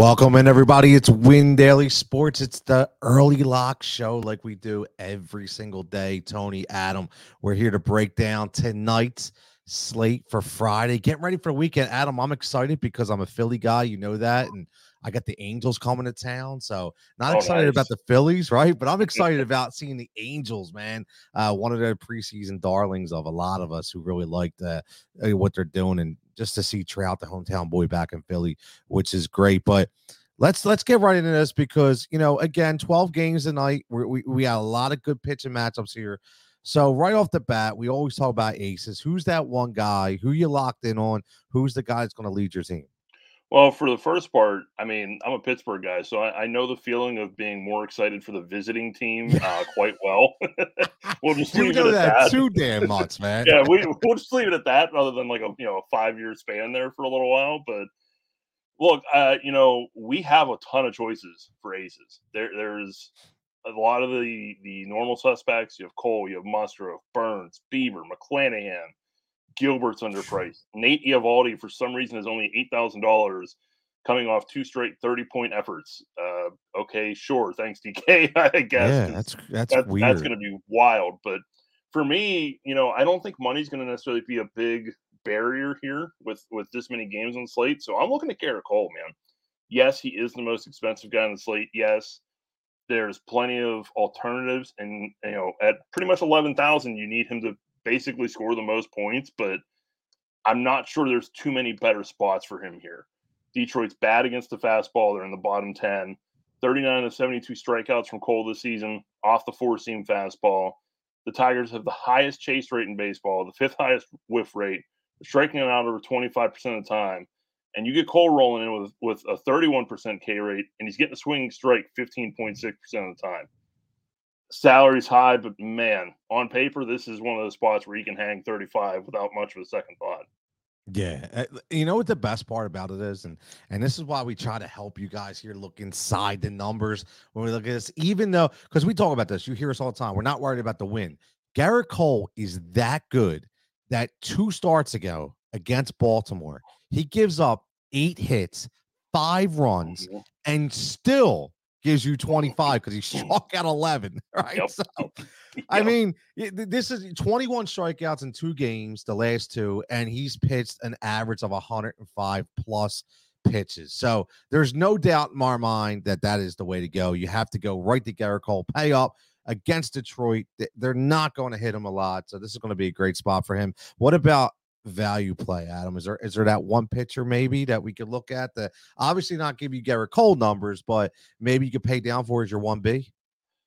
Welcome in, everybody. It's Win Daily Sports. It's the early lock show, like we do every single day. Tony, Adam, we're here to break down tonight's slate for Friday. Get ready for the weekend, Adam. I'm excited because I'm a Philly guy. You know that, and I got the Angels coming to town. So not Oh, excited nice. about the Phillies, right? But I'm excited about seeing the Angels, man. Uh, one of the preseason darlings of a lot of us who really liked uh, what they're doing, and just to see Trout, the hometown boy, back in Philly, which is great. But let's let's get right into this because you know, again, 12 games tonight. We're, we we got a lot of good pitching matchups here. So right off the bat, we always talk about aces. Who's that one guy? Who you locked in on? Who's the guy that's going to lead your team? Well, for the first part, I mean, I'm a Pittsburgh guy, so I, I know the feeling of being more excited for the visiting team uh, quite well. we'll just You leave it at that that. too damn much, man. yeah, we, we'll just leave it at that, rather than like a you know a five year span there for a little while. But look, uh, you know, we have a ton of choices for aces. There, there's a lot of the the normal suspects. You have Cole, you have Monster, Musgrove, Burnes, Bieber, McClanahan, Gilbert's underpriced. Nate Eovaldi, for some reason, is only eight thousand dollars, coming off two straight thirty point efforts. Uh, okay, sure, thanks DK, I guess. yeah, that's that's that- weird. That's going to be wild. But for me, you know, I don't think money's going to necessarily be a big barrier here with with this many games on slate. So I'm looking at Gerrit Cole, man. Yes, he is the most expensive guy on the slate. Yes, there's plenty of alternatives, and you know, at pretty much eleven thousand, you need him to basically score the most points. But I'm not sure there's too many better spots for him here. Detroit's bad against the fastball; they're in the bottom ten. 39 of 72 strikeouts from Cole this season off the four seam fastball. The Tigers have the highest chase rate in baseball, the fifth highest whiff rate. Striking out over 25% of the time. And you get Cole rolling in with, with a 31% K rate, and he's getting a swinging strike 15.6% of the time. Salary's high, but man, on paper, this is one of those spots where you can hang 35 without much of a second thought. Yeah, uh, you know what the best part about it is, and and this is why we try to help you guys here look inside the numbers when we look at this. Even though, because we talk about this, you hear us all the time. We're not worried about the win. Gerrit Cole is that good that two starts ago against Baltimore, he gives up eight hits, five runs, mm-hmm. and still gives you 25 because he struck out 11. Right. Yep. So I mean, this is 21 strikeouts in two games, the last two, and he's pitched an average of 105 plus pitches. So there's no doubt in my mind that that is the way to go. You have to go right to Gerrit Cole, pay up against Detroit. They're not going to hit him a lot, so this is going to be a great spot for him. What about value play, Adam? Is there is there that one pitcher maybe that we could look at that obviously not give you Gerrit Cole numbers, but maybe you could pay down for as your one B?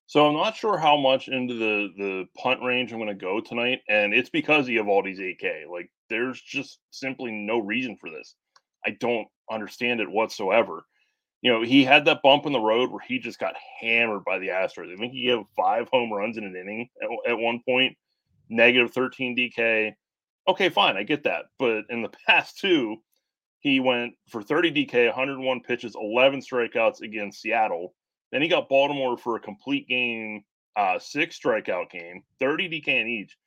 So I'm not sure how much into the the punt range I'm going to go tonight, and it's because these 8K. Like, there's just simply no reason for this. I don't understand it whatsoever. You know, he had that bump in the road where he just got hammered by the Astros. I think he gave five home runs in an inning at, at one point, negative 13 DK. Okay, fine, I get that. But in the past two, he went for 30 DK, 101 pitches, 11 strikeouts against Seattle. Then he got Baltimore for a complete game, uh, six strikeout game, 30 DK in each.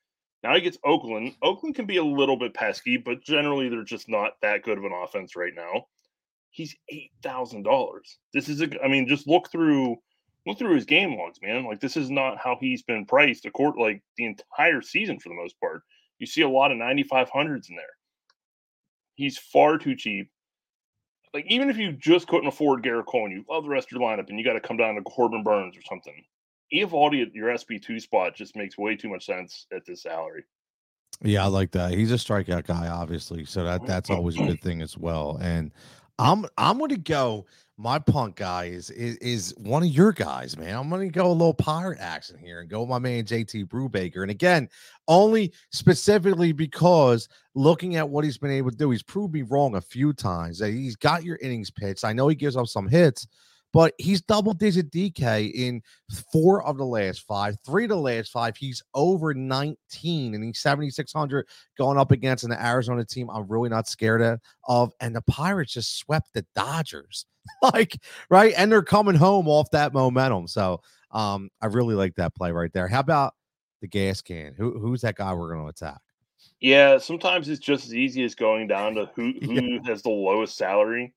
Now he gets Oakland. Oakland can be a little bit pesky, but generally they're just not that good of an offense right now. He's eight thousand dollars. This is a. I mean, just look through look through his game logs, man. Like this is not how he's been priced. A court like the entire season for the most part. You see a lot of ninety five hundreds in there. He's far too cheap. Like even if you just couldn't afford Gerrit Cole and you love the rest of your lineup and you got to come down to Corbin Burnes or something, Eovaldi at your SP two spot just makes way too much sense at this salary. Yeah, I like that. He's a strikeout guy, obviously, so that that's mm-hmm. always a good thing as well. And I'm I'm going to go. My punk guy is, is is one of your guys, man. I'm to go a little pirate action here and go with my man JT Brubaker. And again, only specifically because looking at what he's been able to do, he's proved me wrong a few times. That He's got your innings pitched. I know he gives up some hits, but he's double digit DK in four of the last five, three of the last five. He's over 19 and he's 7,600 going up against an Arizona team I'm really not scared of. And the Pirates just swept the Dodgers. like, right. And they're coming home off that momentum. So um, I really like that play right there. How about the gas can? Who, who's that guy we're going to attack? Yeah, sometimes it's just as easy as going down to who who Yeah. has the lowest salary.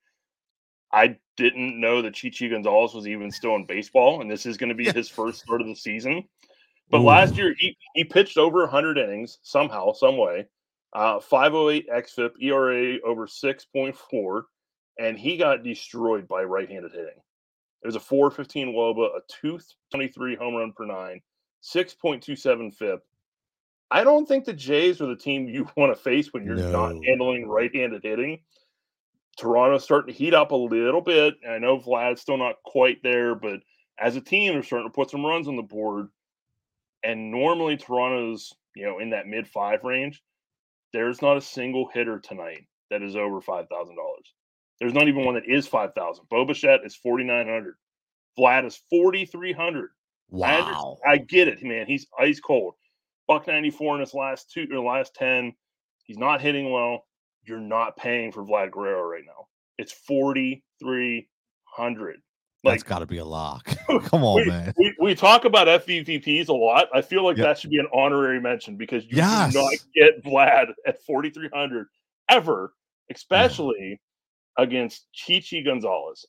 I didn't know that Chichi Gonzalez was even still in baseball, and this is going to be yeah. his first start of the season. But Ooh. last year, he, he pitched over 100 innings somehow, some way. Uh, 508 xFIP, ERA over 6.4, and he got destroyed by right-handed hitting. It was a 415 Woba, a 223 home run per nine, 6.27 FIP. I don't think the Jays are the team you want to face when you're no. not handling right-handed hitting. Toronto's starting to heat up a little bit. I know Vlad's still not quite there, but as a team, they're starting to put some runs on the board. And normally Toronto's, you know, in that mid five range. There's not a single hitter tonight that is over five thousand dollars. There's not even one that is five thousand. Bo Bichette is forty nine hundred. Vlad is forty three hundred. Wow. I, I, get it, man. He's ice cold. Buck ninety four in his last two or last ten. He's not hitting well. You're not paying for Vlad Guerrero right now. It's forty three hundred. Like, That's got to be a lock. Come on, we, man. We, we talk about FVPs a lot. I feel like yep. that should be an honorary mention because you yes. do not get Vlad at 4,300 ever, especially. Against Chichi Gonzalez.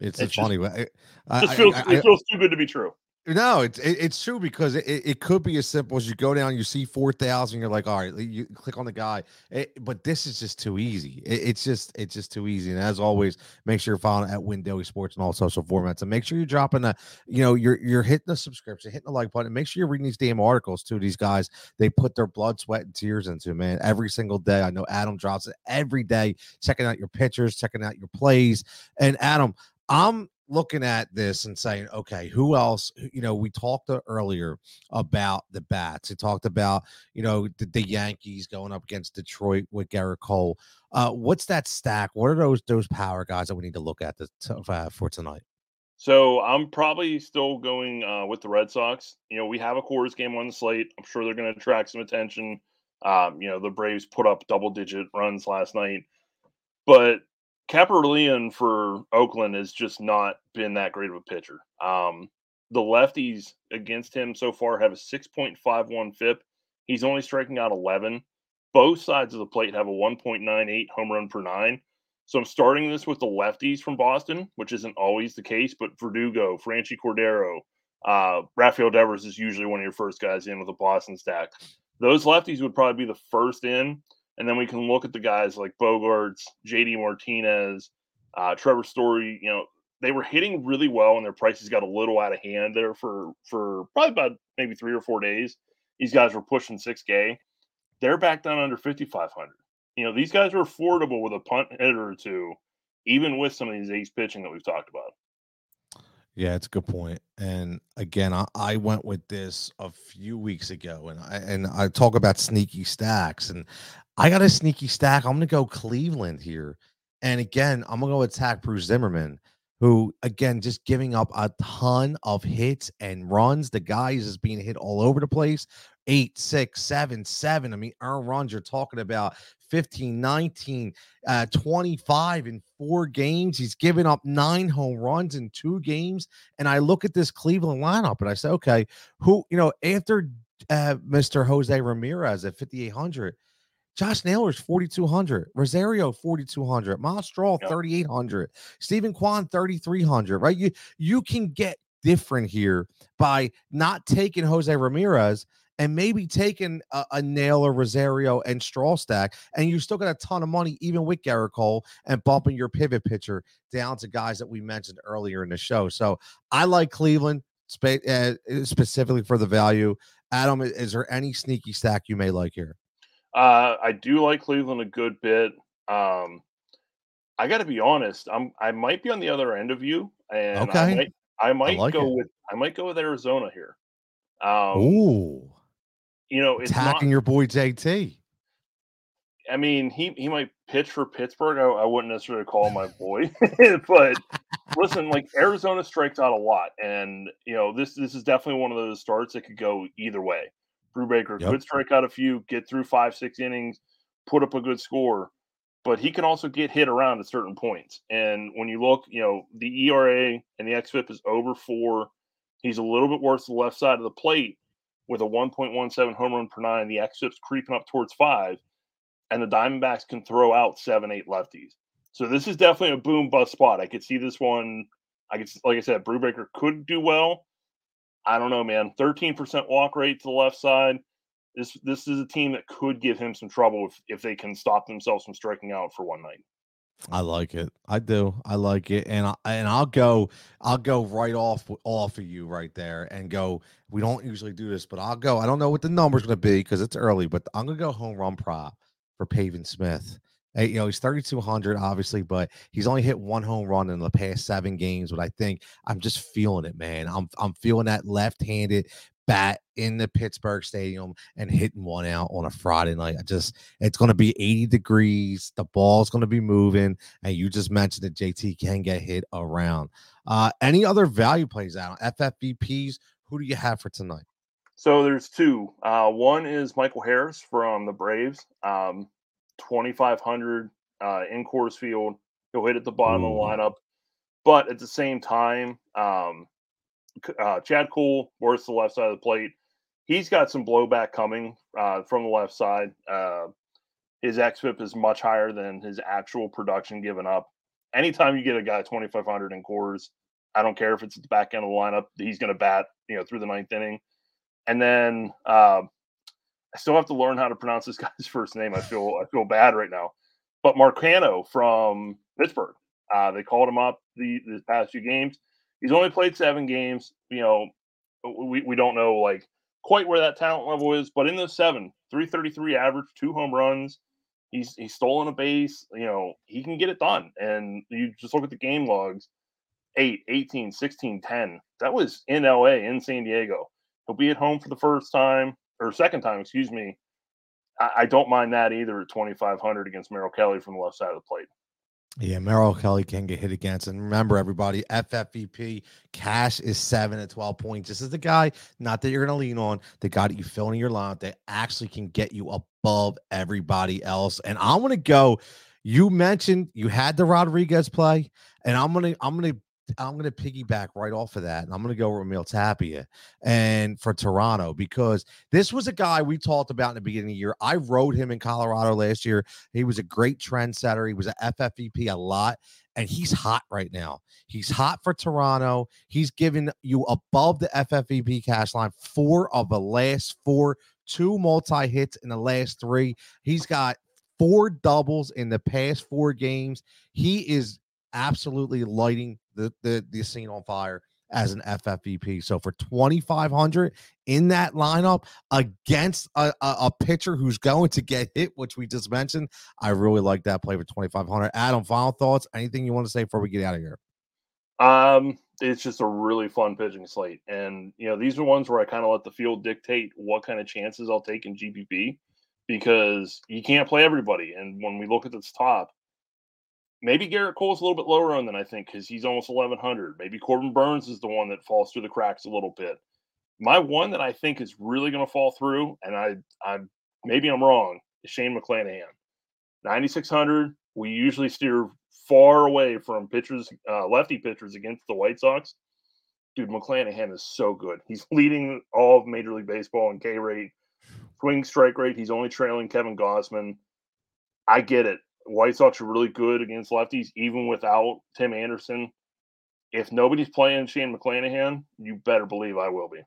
It's, it's funny. Just, I, just feels, I, I, it feels too good to be true. No, it's it, it's true because it, it could be as simple as you go down, you see four thousand, you're like, all right, you click on the guy. It, but this is just too easy. It, it's just it's just too easy. And as always, make sure you're following at Win Daily Sports and all social formats, and make sure you're dropping the, you know, you're you're hitting the subscription, hitting the like button. and Make sure you're reading these damn articles too. These guys, they put their blood, sweat, and tears into man every single day. I know Adam drops it every day, checking out your pictures, checking out your plays. And Adam, I'm looking at this and saying, okay, who else? You know, we talked earlier about the bats. We talked about, you know, the, the Yankees going up against Detroit with Gerrit Cole. Uh, what's that stack? What are those those power guys that we need to look at uh, for tonight? So I'm probably still going uh, with the Red Sox. You know, we have a Coors game on the slate. I'm sure they're going to attract some attention. Um, you know, the Braves put up double digit runs last night, but Kaprielian for Oakland has just not been that great of a pitcher. Um, the lefties against him so far have a 6.51 FIP. He's only striking out 11. Both sides of the plate have a 1.98 home run per nine. So I'm starting this with the lefties from Boston, which isn't always the case, but Verdugo, Franchy Cordero, uh, Rafael Devers is usually one of your first guys in with a Boston stack. Those lefties would probably be the first in. And then we can look at the guys like Bogaerts, JD Martinez, uh, Trevor Story. You know, they were hitting really well, and their prices got a little out of hand there for for probably about maybe three or four days. These guys were pushing 6K. They're back down under 5,500. You know, these guys are affordable with a punt hitter or two, even with some of these ace pitching that we've talked about. Yeah, it's a good point. And again, I, I went with this a few weeks ago, and I and I talk about sneaky stacks, and I got a sneaky stack. I'm to go Cleveland here. And again, I'm to go attack Bruce Zimmermann, who, again, just giving up a ton of hits and runs. The guy is just being hit all over the place. Eight, six, seven, seven. I mean, earn runs, you're talking about 15, 19, uh, 25 in four games. He's given up nine home runs in two games. And I look at this Cleveland lineup and I say, okay, who, you know, after uh, Mr. Jose Ramirez at 5,800, Josh Naylor's 4,200, Rosario 4,200, Myles Straw 3,800, Steven Kwan 3,300, right? You, you can get different here by not taking Jose Ramirez and maybe taking a, a Naylor, Rosario, and Straw stack, and you still got a ton of money, even with Gerrit Cole, and bumping your pivot pitcher down to guys that we mentioned earlier in the show. So I like Cleveland spe- uh, specifically for the value. Adam, is there any sneaky stack you may like here? Uh, I do like Cleveland a good bit. Um, I got to be honest. I'm I might be on the other end of you, and okay. I might I might I like go it. with I might go with Arizona here. Um, Ooh, you know, it's attacking not, your boy JT. I mean, he he might pitch for Pittsburgh. I, I wouldn't necessarily call him my boy, but listen, like Arizona strikes out a lot, and you know this this is definitely one of those starts that could go either way. Brubaker yep. could strike out a few, get through five, six innings, put up a good score, but he can also get hit around at certain points. And when you look, you know, the ERA and the XFIP is over four. He's a little bit worse the left side of the plate with a 1.17 home run per nine. The XFIP's creeping up towards five, and the Diamondbacks can throw out seven, eight lefties. So this is definitely a boom bust spot. I could see this one. I could, like I said, Brubaker could do well. I don't know, man. Thirteen percent walk rate to the left side. This this is a team that could give him some trouble if, if they can stop themselves from striking out for one night. I like it. I do. I like it, and I, and I'll go. I'll go right off off of you right there, and go. We don't usually do this, but I'll go. I don't know what the number's going to be because it's early, but I'm going to go home run prop for Pavin Smith. Hey, you know he's 3200 obviously, but he's only hit one home run in the past seven games. But I think I'm just feeling it, man. I'm I'm feeling that left-handed bat in the Pittsburgh Stadium and hitting one out on a Friday night. I just it's going to be 80 degrees. The ball's going to be moving, and you just mentioned that JT can get hit around. Uh, any other value plays out FFVPs? Who do you have for tonight? So there's two. Uh, one is Michael Harris from the Braves, um, 2,500 uh, in Coors Field. He'll hit at the bottom Ooh. of the lineup, but at the same time, um, uh, Chad Kuhl works the left side of the plate. He's got some blowback coming uh, from the left side. Uh, his xFIP is much higher than his actual production given up. Anytime you get a guy 2,500 in Coors, I don't care if it's at the back end of the lineup, he's going to bat, you know, through the ninth inning. And then uh, I still have to learn how to pronounce this guy's first name. I feel I feel bad right now. But Marcano from Pittsburgh, uh, they called him up the, the past few games. He's only played seven games. You know, we, we don't know like quite where that talent level is, but in those seven, 333 average, two home runs. He's he's stolen a base. You know, he can get it done. And you just look at the game logs 8, 18, 16, 10. That was in LA, in San Diego. He'll be at home for the first time or second time, excuse me. I, I don't mind that either at 2,500 against Merrill Kelly from the left side of the plate. Yeah, Merrill Kelly can get hit against. And remember, everybody, FFVP cash is seven at 12 points. This is the guy, not that you're going to lean on, the guy that you fill in your line that actually can get you above everybody else. And I want to go. You mentioned you had the Rodriguez play, and I'm gonna I'm gonna I'm going to piggyback right off of that, and I'm going to go Raimel Tapia and for Toronto because this was a guy we talked about in the beginning of the year. I rode him in Colorado last year. He was a great trendsetter. He was an FFVP a lot, and he's hot right now. He's hot for Toronto. He's given you above the FFVP cash line four of the last four, two multi hits in the last three. He's got four doubles in the past four games. He is absolutely lighting the, the, the scene on fire as an FFVP. So for 2500 in that lineup against a, a, a, pitcher who's going to get hit, which we just mentioned, I really like that play for 2500. Adam, final thoughts? Anything you want to say before we get out of here? Um, it's just a really fun pitching slate, and you know these are ones where I kind of let the field dictate what kind of chances I'll take in GPP because you can't play everybody. And when we look at this top, maybe Gerrit Cole's a little bit lower on than I think because he's almost 1100. Maybe Corbin Burnes is the one that falls through the cracks a little bit. My one that I think is really going to fall through, and I, I maybe I'm wrong, is Shane McClanahan. 9600. We usually steer far away from pitchers, uh, lefty pitchers against the White Sox. Dude, McClanahan is so good. He's leading all of Major League Baseball in K rate, swing strike rate. He's only trailing Kevin Gausman. I get it. White Sox are really good against lefties, even without Tim Anderson. If nobody's playing Shane McClanahan, you better believe I will be.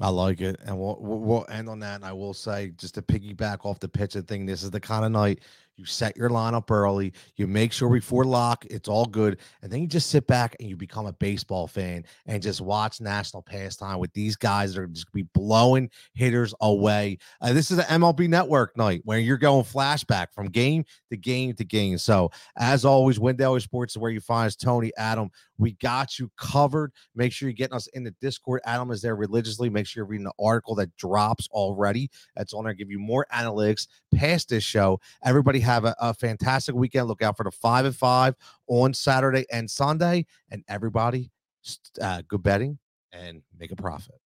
I like it, and we'll we'll end on that. And I will say, just to piggyback off the pitcher thing, this is the kind of night you set your lineup early. You make sure before lock it's all good, and then you just sit back and you become a baseball fan and just watch national pastime with these guys that are just be blowing hitters away. Uh, this is an MLB Network night where you're going flashback from game to game to game. So as always, Win Daily Sports is where you find us. Tony, Adam, we got you covered. Make sure you're getting us in the Discord. Adam is there religiously. Make sure you're reading the article that drops already. That's on there. Give you more analytics past this show. Everybody have a, a fantastic weekend. Look out for the five and five on Saturday and Sunday. And everybody, uh, good betting and make a profit.